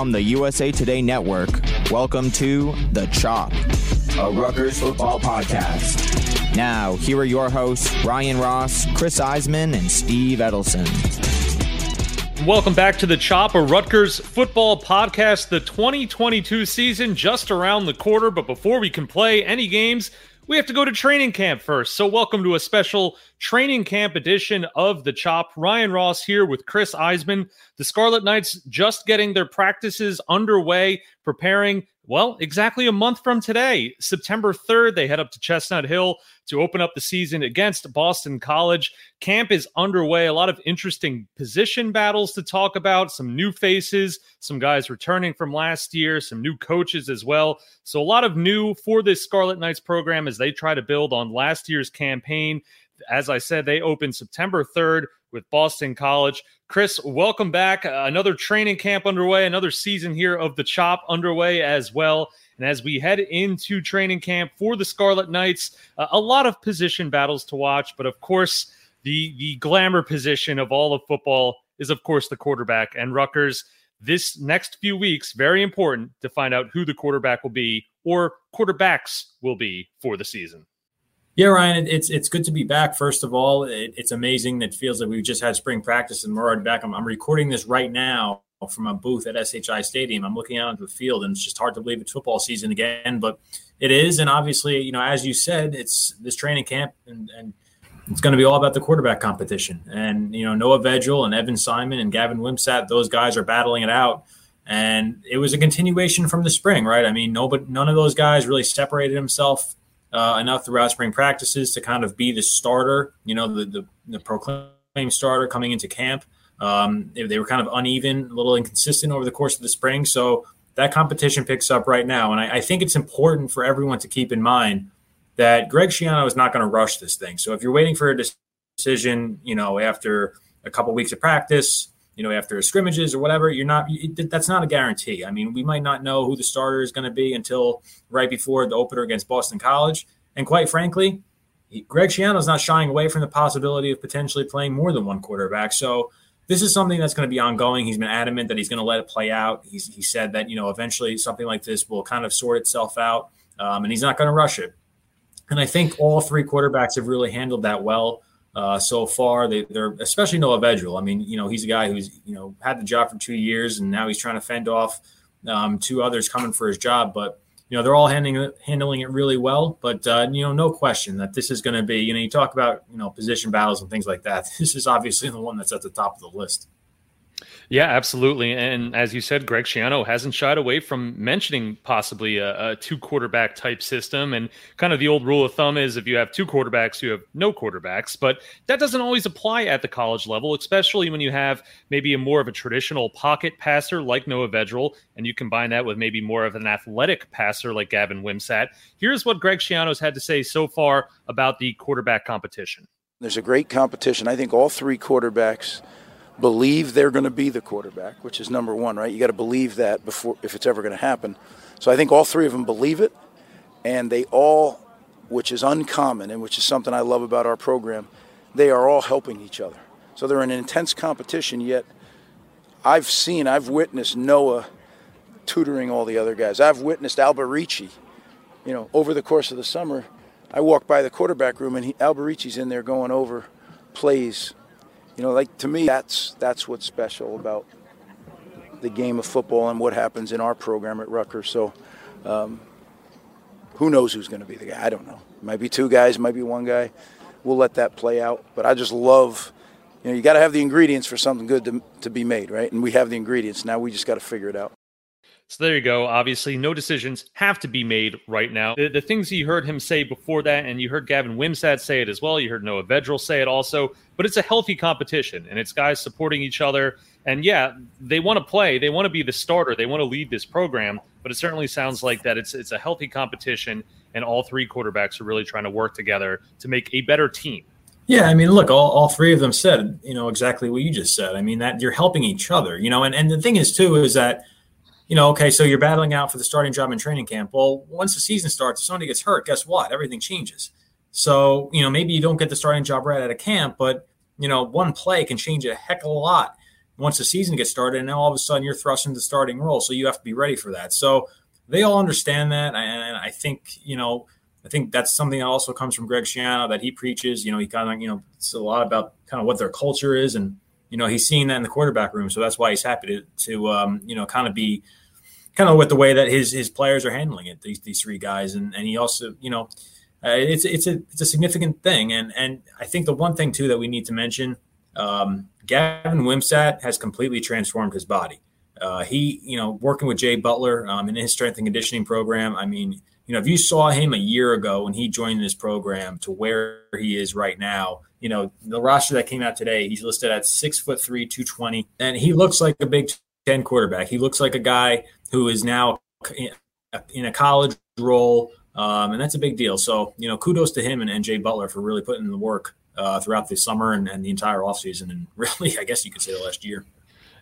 from the USA Today Network, welcome to The Chop, a Rutgers football podcast. Now, here are your hosts, Ryan Ross, Chris Iseman, and Steve Edelson. Welcome back to the Chop, a Rutgers football podcast. The 2022 season just around the corner, but before we can play any games, we have to go to training camp first. So, welcome to a special training camp edition of the Chop. Ryan Ross here with Chris Iseman. The Scarlet Knights just getting their practices underway, preparing well, exactly a month from today, September 3rd, they head up to Chestnut Hill to open up the season against Boston College. Camp is underway. A lot of interesting position battles to talk about, some new faces, some guys returning from last year, some new coaches as well. So, a lot of new for this Scarlet Knights program as they try to build on last year's campaign. As I said, they open September 3rd with Boston College. Chris, welcome back. Uh, another training camp underway, another season here of the Chop underway as well. And as we head into training camp for the Scarlet Knights, uh, a lot of position battles to watch, but of course, the the glamour position of all of football is of course the quarterback. And Rutgers, this next few weeks, very important to find out who the quarterback will be or quarterbacks will be for the season. Yeah, Ryan, it's it's good to be back. First of all, it, it's amazing. It feels like we've just had spring practice and we're already back. I'm, I'm, recording this right now from a booth at SHI Stadium. I'm looking out into the field, and it's just hard to believe it's football season again. But it is, and obviously, you know, as you said, it's this training camp, and, and it's going to be all about the quarterback competition. And you know, Noah Vedral and Evan Simon and Gavin Wimsatt, those guys are battling it out. And it was a continuation from the spring, right? I mean, nobody, none of those guys really separated himself uh, enough throughout spring practices to kind of be the starter, you know, the, the, the proclaimed starter coming into camp. Um, they, were kind of uneven, a little inconsistent over the course of the spring. So that competition picks up right now. And I, I think it's important for everyone to keep in mind that Greg Schiano is not going to rush this thing. So if you're waiting for a decision, you know, after a couple weeks of practice, you know, after scrimmages or whatever, you're not, that's not a guarantee. I mean, we might not know who the starter is going to be until right before the opener against Boston College. And quite frankly, Greg is not shying away from the possibility of potentially playing more than one quarterback. So this is something that's going to be ongoing. He's been adamant that he's going to let it play out. He's, he said that, you know, eventually something like this will kind of sort itself out um, and he's not going to rush it. And I think all three quarterbacks have really handled that well uh, so far. They, are especially Noah Vedral. I mean, you know, he's a guy who's you know had the job for two years, and now he's trying to fend off um, two others coming for his job. But you know, they're all handling handling it really well. But uh, you know, no question that this is going to be. You know, you talk about you know position battles and things like that. This is obviously the one that's at the top of the list. Yeah, absolutely. And as you said, Greg Schiano hasn't shied away from mentioning possibly a, a, two quarterback type system. And kind of the old rule of thumb is if you have two quarterbacks, you have no quarterbacks. But that doesn't always apply at the college level, especially when you have maybe a more of a traditional pocket passer like Noah Vedral, and you combine that with maybe more of an athletic passer like Gavin Wimsatt. Here's what Greg Schiano's had to say so far about the quarterback competition. There's a great competition. I think all three quarterbacks – believe they're going to be the quarterback, which is number one, right? You got to believe that before if it's ever going to happen. So I think all three of them believe it, and they all, which is uncommon and which is something I love about our program, they are all helping each other. So they're in an intense competition. Yet I've seen, I've witnessed Noah tutoring all the other guys. I've witnessed Alberici, you know, over the course of the summer. I walk by the quarterback room and Alberici's in there going over plays you know, like to me, that's that's what's special about the game of football and what happens in our program at Rutgers. So, um, who knows who's going to be the guy? I don't know. It might be two guys, might be one guy. We'll let that play out. But I just love, you know, you got to have the ingredients for something good to, to be made, right? And we have the ingredients. Now we just got to figure it out. So there you go. Obviously, no decisions have to be made right now. The, the, things you heard him say before that, and you heard Gavin Wimsatt say it as well. You heard Noah Vedral say it also. But it's a healthy competition, and it's guys supporting each other. And yeah, they want to play. They want to be the starter. They want to lead this program. But it certainly sounds like that it's it's a healthy competition, and all three quarterbacks are really trying to work together to make a better team. Yeah, I mean, look, all, all three of them said, you know, exactly what you just said. I mean, that you're helping each other, you know, and, and the thing is, too, is that – you know, okay, so you're battling out for the starting job in training camp. Well, once the season starts, if somebody gets hurt, guess what? Everything changes. So, you know, maybe you don't get the starting job right out of camp, but, you know, one play can change a heck of a lot once the season gets started, and now all of a sudden you're thrust into the starting role, so you have to be ready for that. So they all understand that, and I think you know. I think that's something that also comes from Greg Schiano that he preaches. You know, he kind of, you know, it's a lot about kind of what their culture is, and you know, he's seeing that in the quarterback room, so that's why he's happy to, to um, you know, kind of be kind of with the way that his his players are handling it. These these three guys, and and he also, you know, uh, it's it's a it's a significant thing, and and I think the one thing too that we need to mention, um, Gavin Wimsatt has completely transformed his body. Uh, he, you know, working with Jay Butler um, in his strength and conditioning program. I mean, you know, if you saw him a year ago when he joined this program to where he is right now, you know, the roster that came out today, he's listed at six foot three, 220, and he looks like a Big Ten quarterback. He looks like a guy who is now in a college role, um, and that's a big deal. So, you know, kudos to him and, and Jay Butler for really putting in the work uh, throughout the summer and, and the entire offseason, and really, I guess you could say the last year.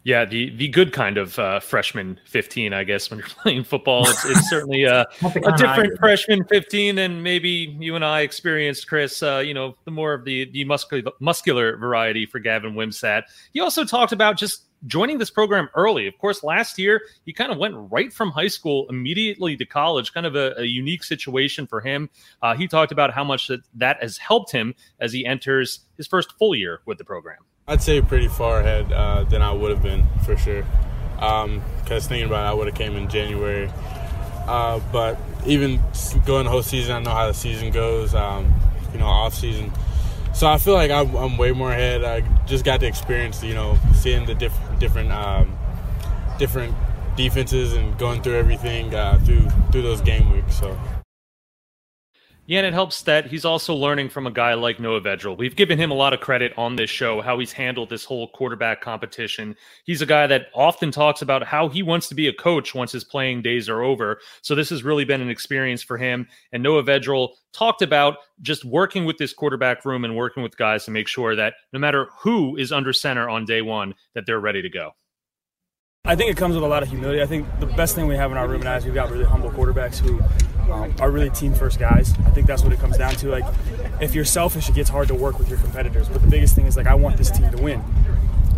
Yeah, the the good kind of uh, freshman 15, I guess, when you're playing football. It's, it's certainly uh, a, different freshman 15 than maybe you and I experienced, Chris. Uh, you know, the more of the the muscular muscular variety for Gavin Wimsatt. He also talked about just joining this program early. Of course, last year he kind of went right from high school immediately to college, kind of a, a unique situation for him. Uh, he talked about how much that, that has helped him as he enters his first full year with the program. I'd say pretty far ahead uh, than I would have been for sure. Because um, thinking about it, I would have came in January. Uh, but even going the whole season, I know how the season goes. Um, you know, off season. So I feel like I'm, I'm, way more ahead. I just got to experience, you know, seeing the diff- different um, different defenses and going through everything uh, through through those game weeks. So. Yeah, and it helps that he's also learning from a guy like Noah Vedral. We've given him a lot of credit on this show, how he's handled this whole quarterback competition. He's a guy that often talks about how he wants to be a coach once his playing days are over. So this has really been an experience for him. And Noah Vedral talked about just working with this quarterback room and working with guys to make sure that no matter who is under center on day one, that they're ready to go. I think it comes with a lot of humility. I think the best thing we have in our room now is we've got really humble quarterbacks who um, are really team first guys. I think that's what it comes down to. Like, if you're selfish, it gets hard to work with your competitors. But the biggest thing is like, I want this team to win.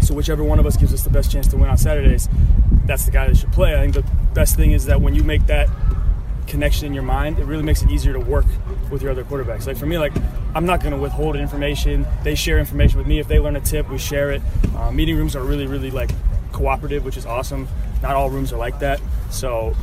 So whichever one of us gives us the best chance to win on Saturdays, that's the guy that should play. I think the best thing is that when you make that connection in your mind, it really makes it easier to work with your other quarterbacks. Like for me, like I'm not going to withhold information. They share information with me. If they learn a tip, we share it. Uh, meeting rooms are really, really like cooperative, which is awesome. Not all rooms are like that. So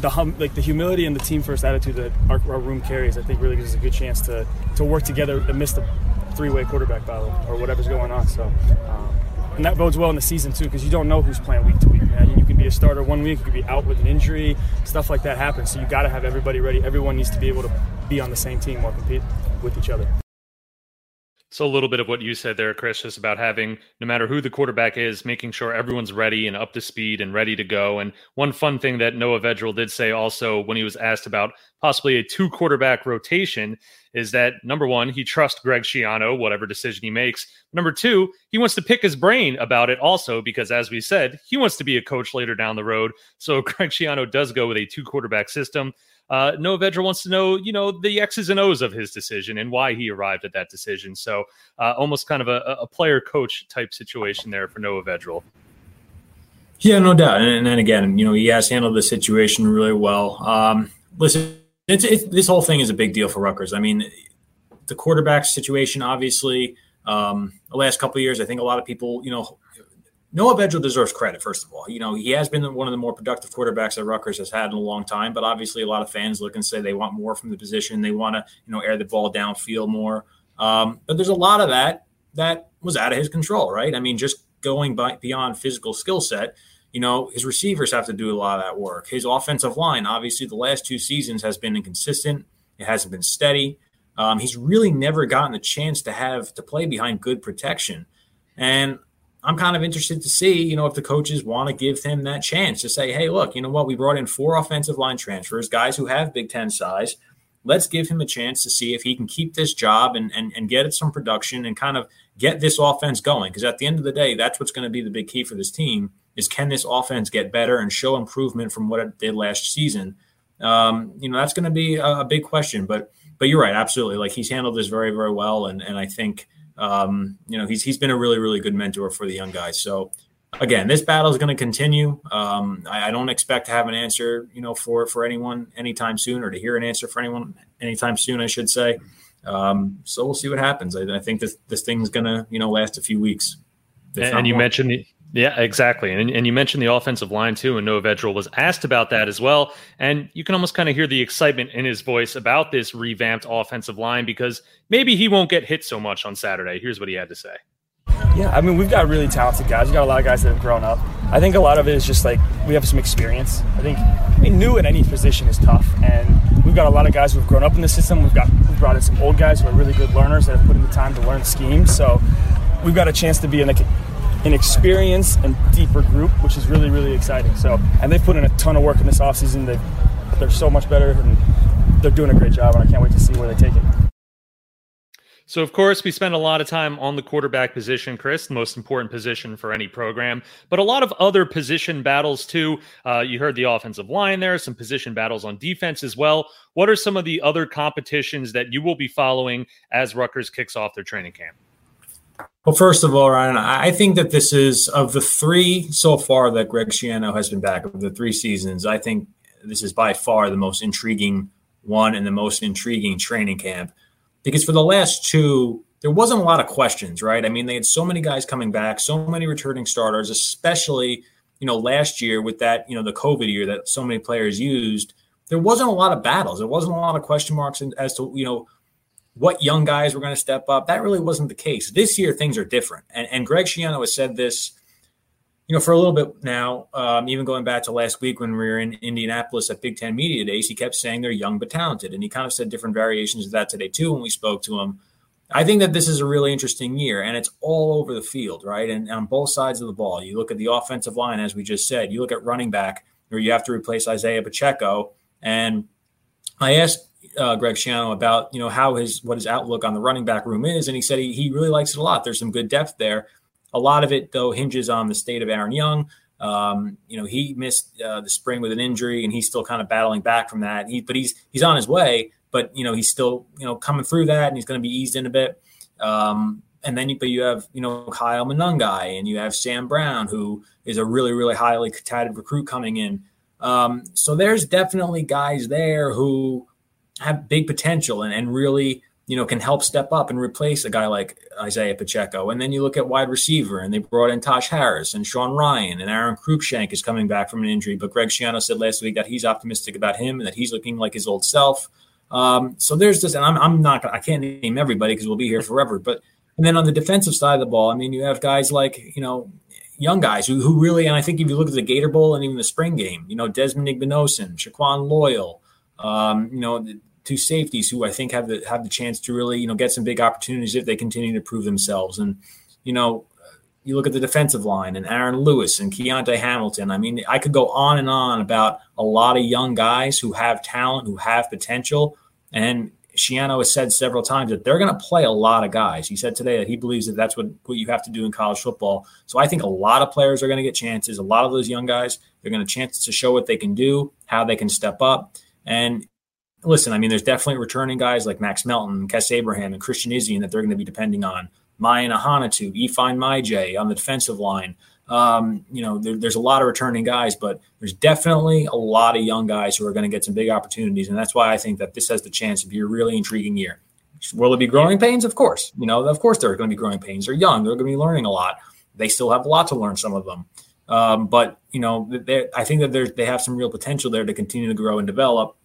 the hum, like the humility and the team first attitude that our, our, room carries, I think really gives us a good chance to to work together amidst the three way quarterback battle or whatever's going on. So. Um, and that bodes well in the season too, because you don't know who's playing week to week. Man. You can be a starter one week, you could be out with an injury, stuff like that happens. So you got to have everybody ready. Everyone needs to be able to be on the same team or compete with each other. So a little bit of what you said there, Chris, just about having no matter who the quarterback is, making sure everyone's ready and up to speed and ready to go. And one fun thing that Noah Vedral did say also when he was asked about possibly a two quarterback rotation is that number one, he trusts Greg Schiano, whatever decision he makes. Number two, he wants to pick his brain about it also, because as we said, he wants to be a coach later down the road. So Greg Schiano does go with a two quarterback system. Uh, Noah Vedra wants to know, you know, the X's and O's of his decision and why he arrived at that decision. So uh, almost kind of a, a player coach type situation there for Noah Vedral. Yeah, no doubt. And, then again, you know, he has handled the situation really well. Um, listen, it's, it's, this whole thing is a big deal for Rutgers. I mean, the quarterback situation, obviously, um, the last couple years, I think a lot of people, you know, Noah Vedral deserves credit, first of all. You know, he has been one of the more productive quarterbacks that Rutgers has had in a long time, but obviously a lot of fans look and say they want more from the position. They want to, you know, air the ball downfield more. Um, but there's a lot of that that was out of his control, right? I mean, just going by, beyond physical skill set, you know, his receivers have to do a lot of that work. His offensive line, obviously, the last two seasons has been inconsistent. It hasn't been steady. Um, he's really never gotten a chance to have to play behind good protection. And I'm kind of interested to see, you know, if the coaches want to give him that chance to say, hey, look, you know what? We brought in four offensive line transfers, guys who have Big Ten size. Let's give him a chance to see if he can keep this job and, and, and get it some production and kind of get this offense going. Because at the end of the day, that's what's going to be the big key for this team is can this offense get better and show improvement from what it did last season? Um, you know, that's going to be a, a big question. But but you're right, absolutely. Like he's handled this very, very well. And and I think – um, you know, he's he's been a really really good mentor for the young guys. So again, this battle is going to continue. Um, I, I, don't expect to have an answer, you know, for for anyone anytime soon, or to hear an answer for anyone anytime soon, I should say. Um, so we'll see what happens. I, I think this this thing's going to, you know, last a few weeks. And, and you mentioned yeah, exactly. And, and you mentioned the offensive line too, and Noah Vedral was asked about that as well. And you can almost kind of hear the excitement in his voice about this revamped offensive line because maybe he won't get hit so much on Saturday. Here's what he had to say. Yeah, I mean, we've got really talented guys. We've got a lot of guys that have grown up. I think a lot of it is just like we have some experience. I think new at any position is tough, and we've got a lot of guys who have grown up in the system. We've got we've brought in some old guys who are really good learners that have put in the time to learn schemes. So we've got a chance to be in like an experience and deeper group, which is really really exciting. So and they've put in a ton of work in this offseason. They they're so much better and they're doing a great job, and I can't wait to see where they take it. So, of course, we spend a lot of time on the quarterback position, Chris, the most important position for any program, but a lot of other position battles too. Uh, you heard the offensive line there, some position battles on defense as well. What are some of the other competitions that you will be following as Rutgers kicks off their training camp? Well, first of all, Ryan, I think that this is of the three so far that Greg Schiano has been back of the three seasons. I think this is by far the most intriguing one and the most intriguing training camp because for the last two, there wasn't a lot of questions, right? I mean, they had so many guys coming back, so many returning starters, especially, you know, last year with that, you know, the COVID year that so many players used. There wasn't a lot of battles. There wasn't a lot of question marks as to, you know, what young guys were going to step up. That really wasn't the case. This year, things are different. And, and Greg Schiano has said this you know, for a little bit now, um, even going back to last week when we were in Indianapolis at Big Ten Media Days, he kept saying they're young but talented. And he kind of said different variations of that today, too, when we spoke to him. I think that this is a really interesting year, and it's all over the field, right? And, and on both sides of the ball. You look at the offensive line, as we just said, you look at running back, where you have to replace Isaiah Pacheco. And I asked uh, Greg Schiano about, you know, how his what his outlook on the running back room is, and he said he, he really likes it a lot. There's some good depth there. A lot of it, though, hinges on the state of Aaron Young. Um, you know, he missed uh, the spring with an injury, and he's still kind of battling back from that. He, but he's he's on his way. But you know, he's still you know coming through that, and he's going to be eased in a bit. Um, and then, you, but you have you know Kyle Monangai, and you have Sam Brown, who is a really really highly touted recruit coming in. Um, so there's definitely guys there who have big potential and, and really you know, can help step up and replace a guy like Isaiah Pacheco. And then you look at wide receiver, and they brought in Taj Harris and Sean Ryan and Aron Cruikshank is coming back from an injury. But Greg Schiano said last week that he's optimistic about him and that he's looking like his old self. Um, so there's this, and I'm, I'm not, I can't name everybody because we'll be here forever. But and then on the defensive side of the ball, I mean, you have guys like you know young guys who, who really, and I think if you look at the Gator Bowl and even the spring game, you know, Desmond Igbinosun, Shaquan Loyal, um, you know, two safeties who I think have the have the chance to really you know get some big opportunities if they continue to prove themselves. And you know, you look at the defensive line and Aaron Lewis and Kyonte Hamilton. I mean, I could go on and on about a lot of young guys who have talent, who have potential, and Schiano has said several times that they're going to play a lot of guys. He said today that he believes that that's what, what you have to do in college football. So I think a lot of players are going to get chances. A lot of those young guys, they're going to chance to show what they can do, how they can step up. And listen, I mean, there's definitely returning guys like Max Melton, Kes Abraham, and Christian Izien that they're going to be depending on. Mayan Ahanotu, Ifeanyi Maijeh on the defensive line. Um, you know, there, there's a lot of returning guys, but there's definitely a lot of young guys who are going to get some big opportunities. And that's why I think that this has the chance to be a really intriguing year. Will it be growing pains? Of course. You know, of course there are going to be growing pains. They're young. They're going to be learning a lot. They still have a lot to learn, some of them. Um, but, you know, I think that they have some real potential there to continue to grow and develop.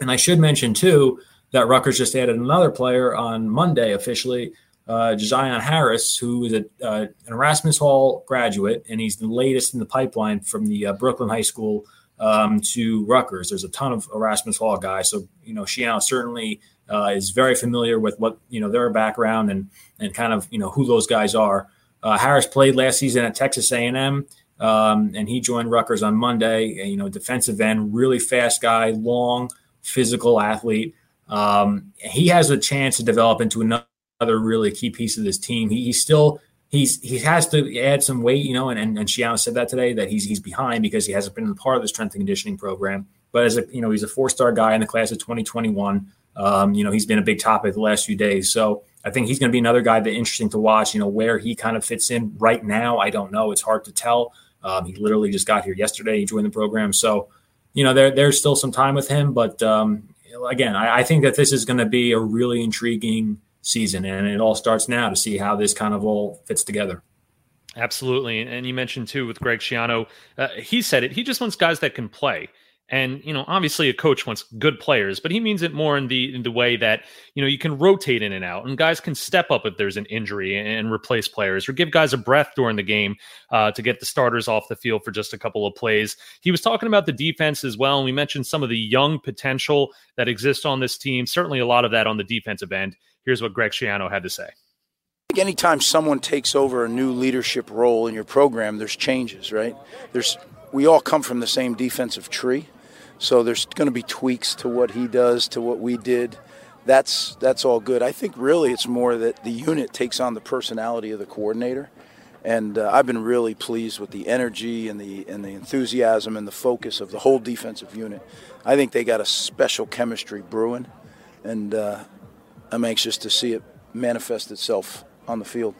And I should mention too that Rutgers just added another player on Monday officially, uh, Zion Harris, who is a, uh, an Erasmus Hall graduate, and he's the latest in the pipeline from the uh, Brooklyn High School um, to Rutgers. There's a ton of Erasmus Hall guys, so you know Schiano certainly uh, is very familiar with what you know their background and and kind of you know who those guys are. Uh, Harris played last season at Texas A&M. Um, and he joined Rutgers on Monday. You know, defensive end, really fast guy, long, physical athlete. Um, he has a chance to develop into another really key piece of this team. He, he's still he's he has to add some weight, you know, and and, and Schiano said that today that he's he's behind because he hasn't been part of the strength and conditioning program. But as a you know, he's a four star guy in the class of 2021. Um, you know, he's been a big topic the last few days. So I think he's going to be another guy that interesting to watch. You know where he kind of fits in right now. I don't know. It's hard to tell. Um, he literally just got here yesterday. He joined the program, so you know there there's still some time with him. But um, again, I, I think that this is going to be a really intriguing season, and it all starts now to see how this kind of all fits together. Absolutely, and you mentioned too with Greg Schiano, uh, he said it. He just wants guys that can play. And you know, obviously, a coach wants good players, but he means it more in the in the way that you know you can rotate in and out, and guys can step up if there's an injury and replace players, or give guys a breath during the game uh, to get the starters off the field for just a couple of plays. He was talking about the defense as well, and we mentioned some of the young potential that exists on this team. Certainly, a lot of that on the defensive end. Here's what Greg Schiano had to say. Anytime someone takes over a new leadership role in your program, there's changes, right? There's we all come from the same defensive tree so there's going to be tweaks to what he does, to what we did. That's that's all good. I think really it's more that the unit takes on the personality of the coordinator, and uh, I've been really pleased with the energy and the and the enthusiasm and the focus of the whole defensive unit. I think they got a special chemistry brewing, and uh, I'm anxious to see it manifest itself on the field.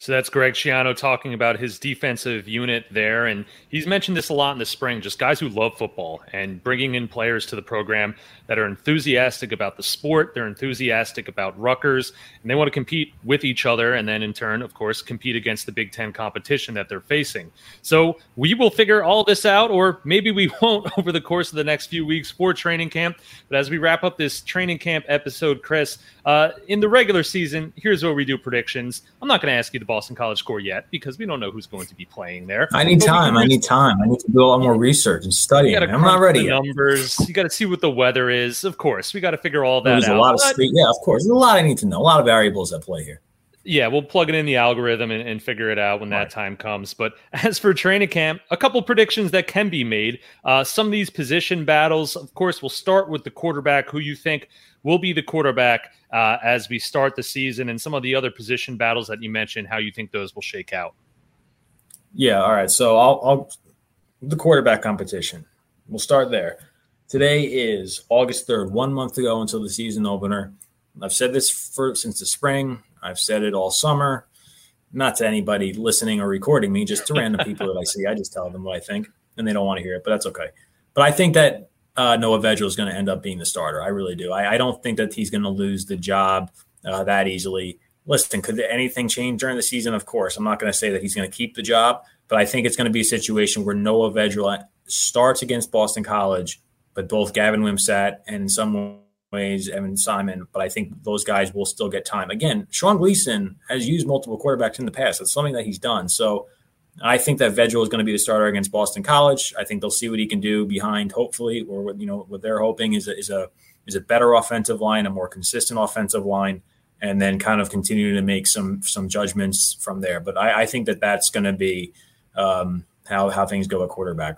So that's Greg Schiano talking about his defensive unit there. And he's mentioned this a lot in the spring just guys who love football and bringing in players to the program that are enthusiastic about the sport. They're enthusiastic about Rutgers and they want to compete with each other. And then in turn, of course, compete against the Big Ten competition that they're facing. So we will figure all this out, or maybe we won't over the course of the next few weeks for training camp. But as we wrap up this training camp episode, Chris, uh, in the regular season, here's what we do predictions. I'm not going to ask you the Boston College score yet because we don't know who's going to be playing there. I need but time. I need time. I need to do a lot more research and study. I'm not ready. Numbers. You got to see what the weather is. Of course, we got to figure all that There's out. a lot of street. Yeah, of course. There's a lot I need to know. A lot of variables at play here. Yeah, we'll plug it in the algorithm and, and figure it out when that right. time comes. But as for training camp, a couple predictions that can be made. Uh, some of these position battles, of course, we'll start with the quarterback who you think will be the quarterback uh, as we start the season and some of the other position battles that you mentioned, how you think those will shake out. Yeah, all right. So I'll, I'll the quarterback competition. We'll start there. Today is August 3rd, one month to go until the season opener. I've said this for since the spring. I've said it all summer. Not to anybody listening or recording me, just to random people that I see. I just tell them what I think, and they don't want to hear it, but that's okay. But I think that uh, Noah Vedral is going to end up being the starter. I really do. I, I don't think that he's going to lose the job uh, that easily. Listen, could anything change during the season? Of course. I'm not going to say that he's going to keep the job, but I think it's going to be a situation where Noah Vedral starts against Boston College, but both Gavin Wimsatt and in some ways Evan Simon, but I think those guys will still get time. Again, Sean Gleeson has used multiple quarterbacks in the past. That's something that he's done. So I think that Vedral is going to be the starter against Boston College. I think they'll see what he can do behind, hopefully, or what you know what they're hoping is a, is a is a better offensive line, a more consistent offensive line, and then kind of continue to make some some judgments from there. But I, I think that that's going to be um, how how things go at quarterback.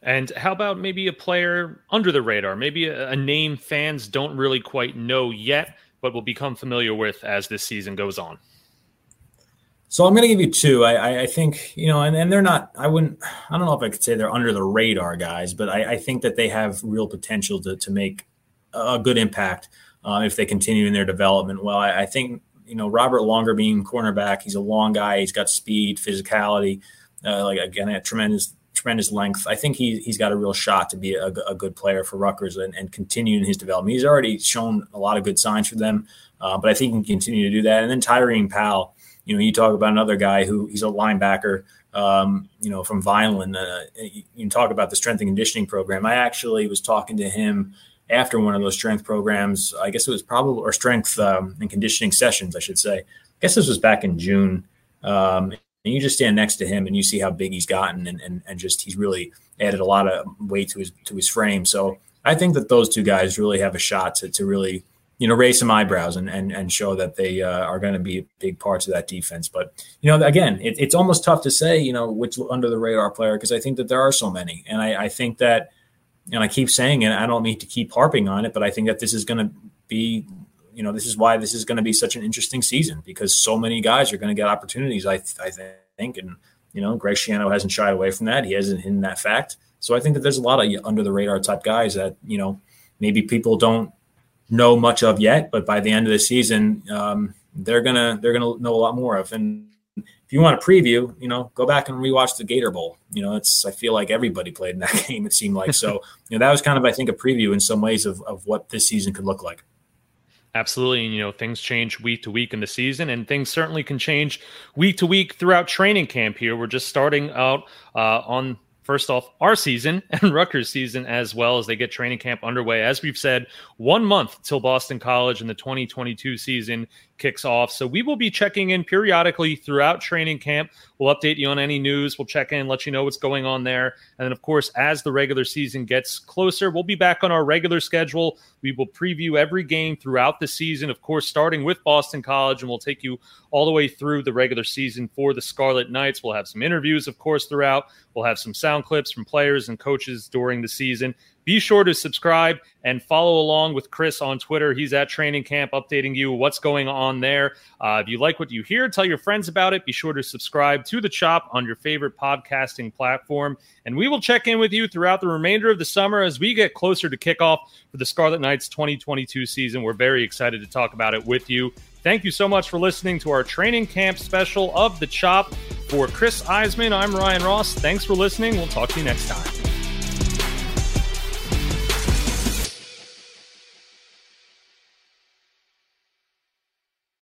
And how about maybe a player under the radar, maybe a, a name fans don't really quite know yet, but will become familiar with as this season goes on? So I'm going to give you two. I, I, think you know, and, and they're not. I wouldn't. I don't know if I could say they're under the radar guys, but I, I think that they have real potential to to make a good impact uh, if they continue in their development. Well, I, I, think you know Robert Longerbeam, cornerback. He's a long guy. He's got speed, physicality, uh, like again, a tremendous tremendous length. I think he he's got a real shot to be a, a good player for Rutgers and, and continue in his development. He's already shown a lot of good signs for them, uh, but I think he can continue to do that. And then Tyreen Powell you know, you talk about another guy who he's a linebacker, um, you know, from Vineland. Uh, you, talk about the strength and conditioning program. I actually was talking to him after one of those strength programs. I guess it was probably or strength um, and conditioning sessions, I should say. I guess this was back in June. Um, and you just stand next to him and you see how big he's gotten and, and, and just he's really added a lot of weight to his to his frame. So I think that those two guys really have a shot to, to really you know, raise some eyebrows and and, and show that they uh, are going to be big parts of that defense. But you know, again, it, it's almost tough to say, you know, which under the radar player because I think that there are so many, and I, I think that, and I keep saying it. I don't mean to keep harping on it, but I think that this is going to be, you know, this is why this is going to be such an interesting season because so many guys are going to get opportunities. I I think, and you know, Greg Schiano hasn't shied away from that. He hasn't hidden that fact. So I think that there's a lot of under the radar type guys that you know maybe people don't know much of yet, but by the end of the season, um, they're gonna they're gonna know a lot more of. And if you want a preview, you know, go back and rewatch the Gator Bowl. You know, it's I feel like everybody played in that game. It seemed like so. you know, that was kind of I think a preview in some ways of of what this season could look like. Absolutely. And, you know, things change week to week in the season, and things certainly can change week to week throughout training camp here. We're just starting out uh, on first off our season and Rutgers season as well as they get training camp underway. As we've said, one month till Boston College and the 2022 season kicks off. So we will be checking in periodically throughout training camp. We'll update you on any news. We'll check in, let you know what's going on there. And then, of course, as the regular season gets closer, we'll be back on our regular schedule. We will preview every game throughout the season, of course, starting with Boston College, and we'll take you all the way through the regular season for the Scarlet Knights. We'll have some interviews, of course, throughout. We'll have some sound clips from players and coaches during the season. Be sure to subscribe and follow along with Chris on Twitter. He's at training camp updating you what's going on there. Uh, if you like what you hear, tell your friends about it. Be sure to subscribe to the Chop on your favorite podcasting platform. And we will check in with you throughout the remainder of the summer as we get closer to kickoff for the Scarlet Knights 2022 season. We're very excited to talk about it with you. Thank you so much for listening to our training camp special of the Chop. For Chris Iseman, I'm Ryan Ross. Thanks for listening. We'll talk to you next time.